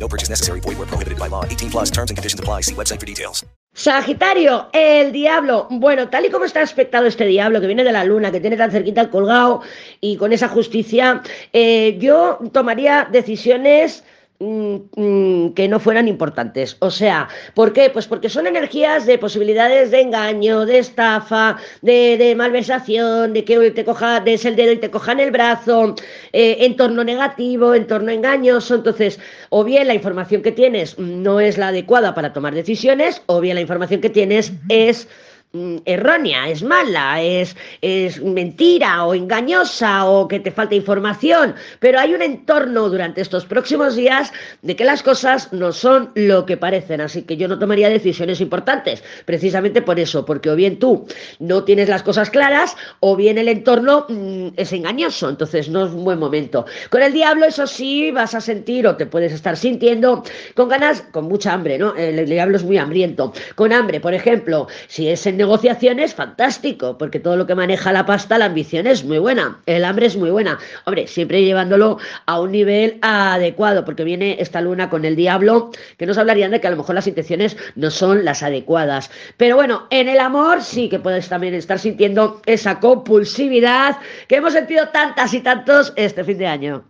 No purchase necessary. Void where prohibited by law. 18 plus terms and conditions apply. See website for details. Sagitario, el diablo. Bueno, tal y como está aspectado este diablo que viene de la luna, que tiene tan cerquita el colgado y con esa justicia, eh, yo tomaría decisiones que no fueran importantes. O sea, ¿por qué? Pues porque son energías de posibilidades de engaño, de estafa, de, de malversación, de que te coja, des el dedo y te cojan el brazo, eh, entorno negativo, entorno engañoso. Entonces, o bien la información que tienes no es la adecuada para tomar decisiones, o bien la información que tienes es mm, errónea, es mala, es, es mentira o engañosa o que te falta información, pero hay un entorno durante estos próximos días de que las cosas no son lo que parecen, así que yo no tomaría decisiones importantes, precisamente por eso, porque o bien tú no tienes las cosas claras o bien el entorno mm, es engañoso, entonces no es un buen momento. Con el diablo, eso sí, vas a sentir o te puedes estar sintiendo con ganas, con mucha hambre, ¿no? El, el diablo es muy hambriento. Con hambre, por ejemplo, si es en negociaciones, fantástico, porque todo lo que maneja la pasta, la ambición es muy buena, el hambre es muy buena. Hombre, siempre llevándolo a un nivel adecuado, porque viene esta luna con el diablo, que nos hablarían de que a lo mejor las intenciones no son las adecuadas. Pero bueno, en el amor sí que puedes también estar sintiendo esa compulsividad que hemos sentido tantas y tantos este fin de año.